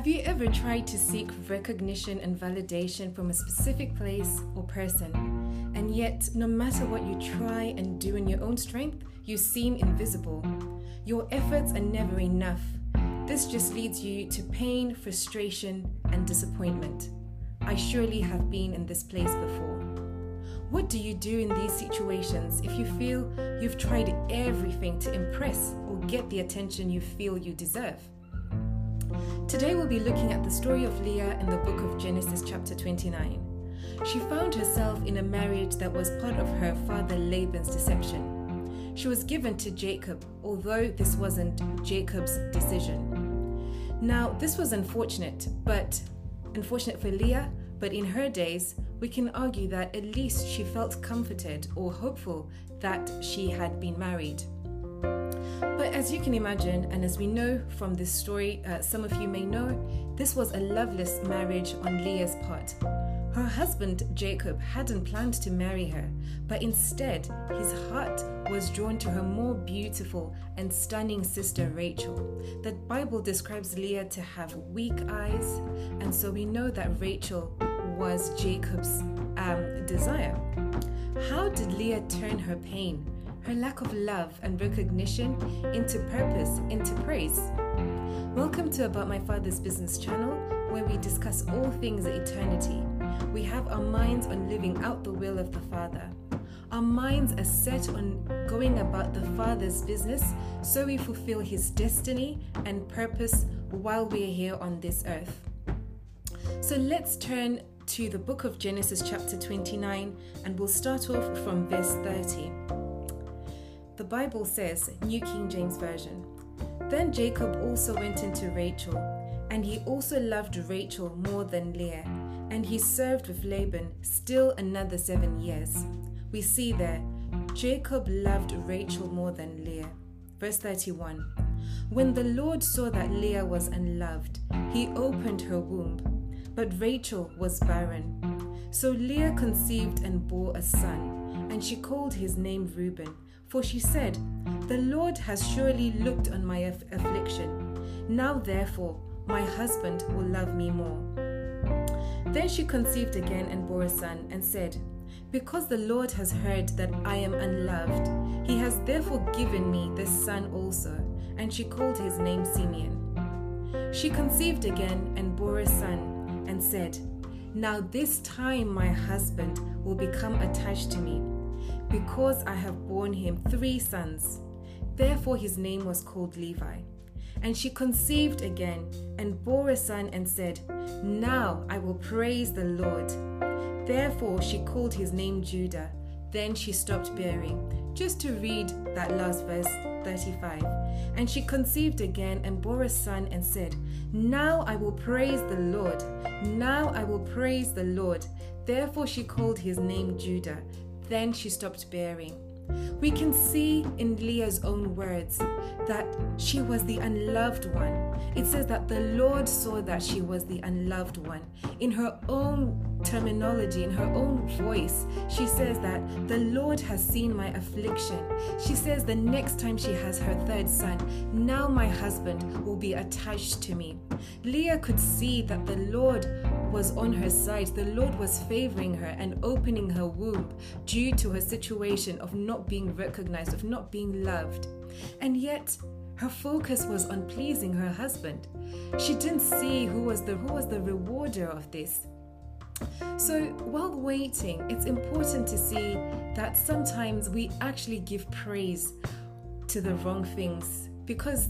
Have you ever tried to seek recognition and validation from a specific place or person, and yet, no matter what you try and do in your own strength, you seem invisible? Your efforts are never enough. This just leads you to pain, frustration, and disappointment. I surely have been in this place before. What do you do in these situations if you feel you've tried everything to impress or get the attention you feel you deserve? Today we'll be looking at the story of Leah in the book of Genesis, chapter 29. She found herself in a marriage that was part of her father Laban's deception. She was given to Jacob, although this wasn't Jacob's decision. Now, this was unfortunate, but unfortunate for Leah, but in her days, we can argue that at least she felt comforted or hopeful that she had been married. But as you can imagine, and as we know from this story, uh, some of you may know, this was a loveless marriage on Leah's part. Her husband Jacob hadn't planned to marry her, but instead his heart was drawn to her more beautiful and stunning sister Rachel. The Bible describes Leah to have weak eyes, and so we know that Rachel was Jacob's um, desire. How did Leah turn her pain her lack of love and recognition into purpose, into praise. Welcome to About My Father's Business channel, where we discuss all things eternity. We have our minds on living out the will of the Father. Our minds are set on going about the Father's business so we fulfill His destiny and purpose while we are here on this earth. So let's turn to the book of Genesis, chapter 29, and we'll start off from verse 30. The Bible says, New King James Version, Then Jacob also went into Rachel, and he also loved Rachel more than Leah, and he served with Laban still another seven years. We see there, Jacob loved Rachel more than Leah. Verse 31 When the Lord saw that Leah was unloved, he opened her womb, but Rachel was barren. So Leah conceived and bore a son, and she called his name Reuben for she said, The Lord has surely looked on my aff- affliction. Now, therefore, my husband will love me more. Then she conceived again and bore a son, and said, Because the Lord has heard that I am unloved, he has therefore given me this son also. And she called his name Simeon. She conceived again and bore a son, and said, Now this time my husband will become attached to me because I have borne him three sons. Therefore his name was called Levi. And she conceived again and bore a son and said, Now I will praise the Lord. Therefore she called his name Judah. Then she stopped bearing. Just to read that last verse 35. And she conceived again and bore a son and said, Now I will praise the Lord. Now I will praise the Lord. Therefore she called his name Judah. Then she stopped bearing. We can see in Leah's own words that she was the unloved one. It says that the Lord saw that she was the unloved one. In her own terminology, in her own voice, she says that the Lord has seen my affliction. She says the next time she has her third son, now my husband will be attached to me. Leah could see that the Lord was on her side. The Lord was favoring her and opening her womb due to her situation of not being recognized, of not being loved. And yet, her focus was on pleasing her husband. She didn't see who was the who was the rewarder of this. So, while waiting, it's important to see that sometimes we actually give praise to the wrong things because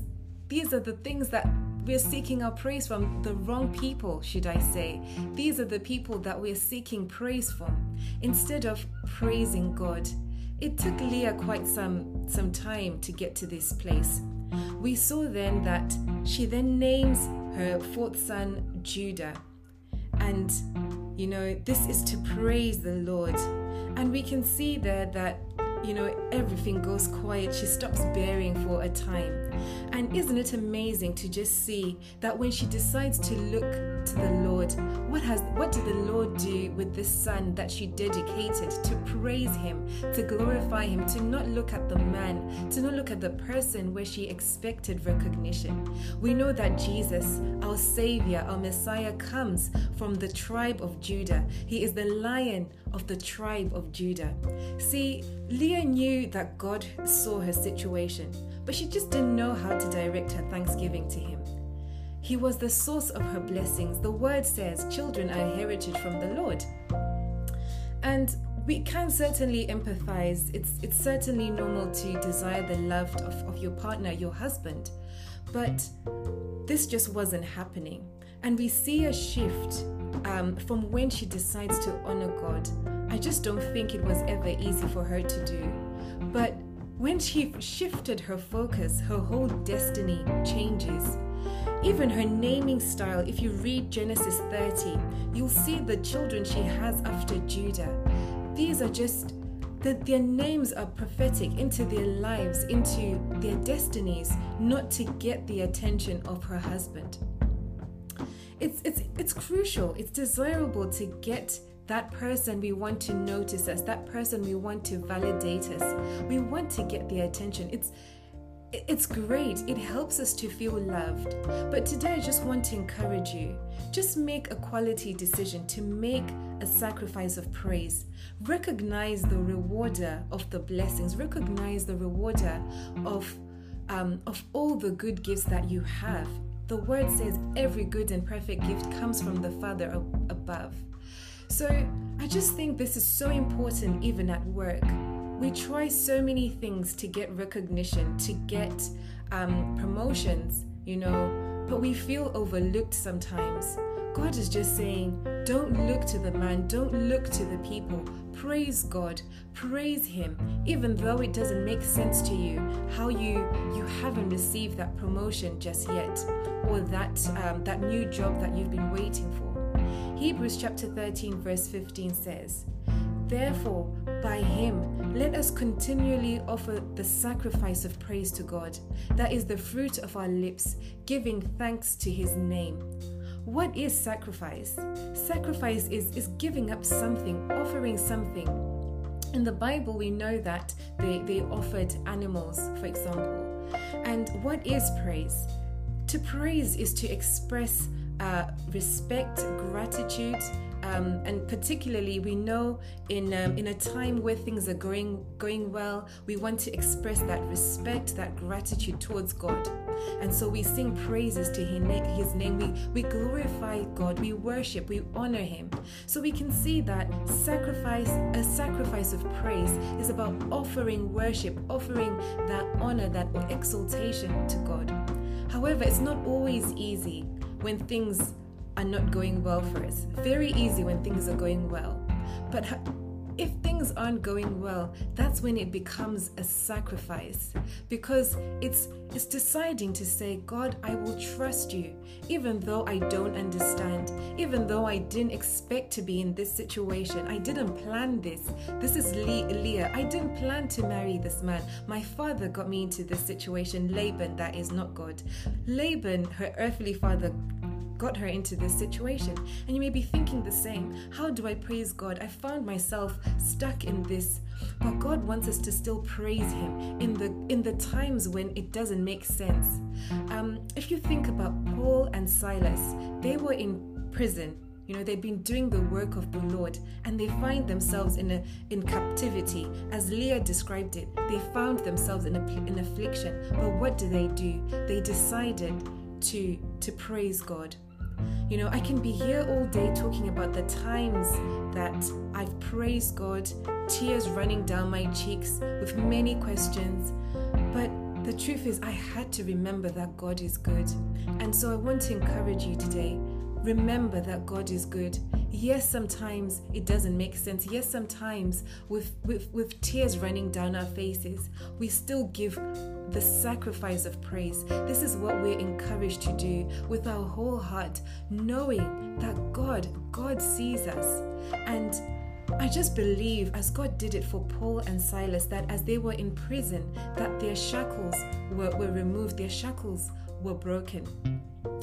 these are the things that we're seeking our praise from the wrong people, should I say. These are the people that we're seeking praise from instead of praising God. It took Leah quite some, some time to get to this place. We saw then that she then names her fourth son Judah. And, you know, this is to praise the Lord. And we can see there that you know, everything goes quiet. She stops bearing for a time. And isn't it amazing to just see that when she decides to look to the Lord, what has what did the Lord do with this son that she dedicated to praise him, to glorify him, to not look at the man, to not look at the person where she expected recognition. We know that Jesus, our savior, our Messiah comes from the tribe of Judah. He is the lion of the tribe of Judah. See, Leah knew that God saw her situation, but she just didn't know how to direct her thanksgiving to Him. He was the source of her blessings. The word says, Children are heritage from the Lord. And we can certainly empathize. It's, it's certainly normal to desire the love of, of your partner, your husband. But this just wasn't happening. And we see a shift um, from when she decides to honor God. I just don't think it was ever easy for her to do. But when she shifted her focus, her whole destiny changes. Even her naming style, if you read Genesis 30, you'll see the children she has after Judah. These are just that their names are prophetic into their lives, into their destinies, not to get the attention of her husband it's it's it's crucial. It's desirable to get that person we want to notice us, that person we want to validate us. We want to get their attention. It's it's great. It helps us to feel loved. But today I just want to encourage you. Just make a quality decision to make a sacrifice of praise. Recognize the rewarder of the blessings. Recognize the rewarder of um, of all the good gifts that you have the word says every good and perfect gift comes from the Father above. So I just think this is so important even at work. We try so many things to get recognition, to get um, promotions, you know, but we feel overlooked sometimes. God is just saying, don't look to the man, don't look to the people. Praise God, praise Him, even though it doesn't make sense to you how you you haven't received that promotion just yet, or that um, that new job that you've been waiting for. Hebrews chapter 13 verse 15 says, Therefore, by him, let us continually offer the sacrifice of praise to God, that is the fruit of our lips, giving thanks to his name. What is sacrifice? Sacrifice is, is giving up something, offering something. In the Bible, we know that they, they offered animals, for example. And what is praise? To praise is to express uh, respect, gratitude, um, and particularly we know in um, in a time where things are going going well, we want to express that respect, that gratitude towards God, and so we sing praises to His name. We we glorify God, we worship, we honor Him. So we can see that sacrifice, a sacrifice of praise, is about offering worship, offering that honor, that exaltation to God. However, it's not always easy when things are not going well for us. Very easy when things are going well. But things aren't going well, that's when it becomes a sacrifice because it's it's deciding to say, God, I will trust you even though I don't understand, even though I didn't expect to be in this situation. I didn't plan this. This is Leah. I didn't plan to marry this man. My father got me into this situation. Laban, that is not God. Laban, her earthly father, got her into this situation. And you may be thinking the same. How do I praise God? I found myself stuck in this. But God wants us to still praise Him in the in the times when it doesn't make sense. Um, if you think about Paul and Silas, they were in prison you know they've been doing the work of the lord and they find themselves in a in captivity as leah described it they found themselves in a in affliction but what do they do they decided to to praise god you know, I can be here all day talking about the times that I've praised God, tears running down my cheeks with many questions. But the truth is, I had to remember that God is good. And so I want to encourage you today remember that God is good. Yes, sometimes it doesn't make sense. Yes, sometimes with, with, with tears running down our faces, we still give the sacrifice of praise. This is what we're encouraged to do with our whole heart, knowing that God, God sees us. And I just believe, as God did it for Paul and Silas, that as they were in prison, that their shackles were, were removed, their shackles were broken.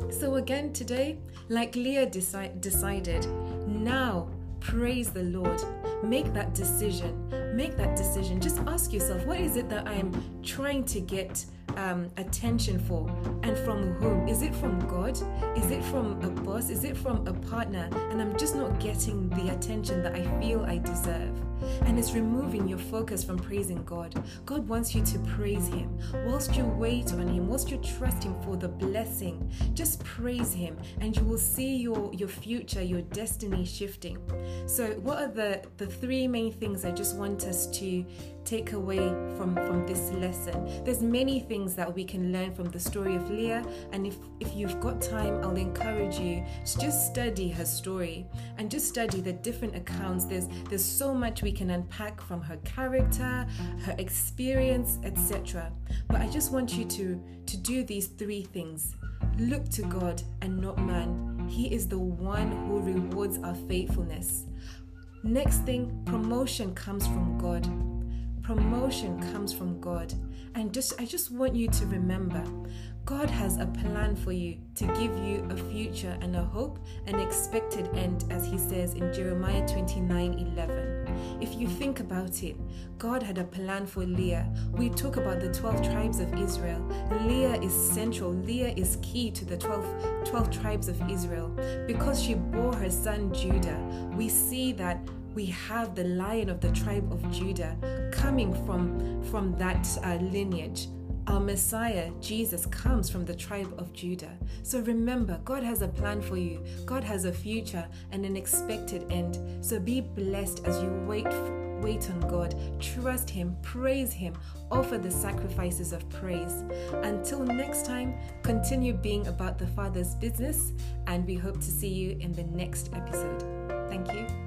So again today, like Leah deci- decided, now praise the Lord. Make that decision. Make that decision. Just ask yourself, what is it that I am trying to get um, attention for and from whom? Is it from God? Is it from a boss? Is it from a partner? And I'm just not getting the attention that I feel I deserve. And it's removing your focus from praising God. God wants you to praise Him. Whilst you wait on Him, whilst you trust Him for the blessing, just praise Him and you will see your, your future, your destiny shifting. So, what are the, the three main things I just want us to take away from, from this lesson? There's many things that we can learn from the story of Leah, and if, if you've got time, I'll encourage you to just study her story and just study the different accounts. There's there's so much we can unpack from her character, her experience, etc. But I just want you to to do these three things. Look to God and not man. He is the one who rewards our faithfulness. Next thing, promotion comes from God. Promotion comes from God. And just I just want you to remember God has a plan for you to give you a future and a hope, an expected end, as he says in Jeremiah 29 11. If you think about it, God had a plan for Leah. We talk about the 12 tribes of Israel. Leah is central, Leah is key to the 12, 12 tribes of Israel. Because she bore her son Judah, we see that we have the lion of the tribe of Judah coming from, from that uh, lineage. Our Messiah, Jesus, comes from the tribe of Judah. So remember, God has a plan for you. God has a future and an expected end. So be blessed as you wait wait on God, trust Him, praise Him, offer the sacrifices of praise. Until next time, continue being about the Father's business, and we hope to see you in the next episode. Thank you. Thank you.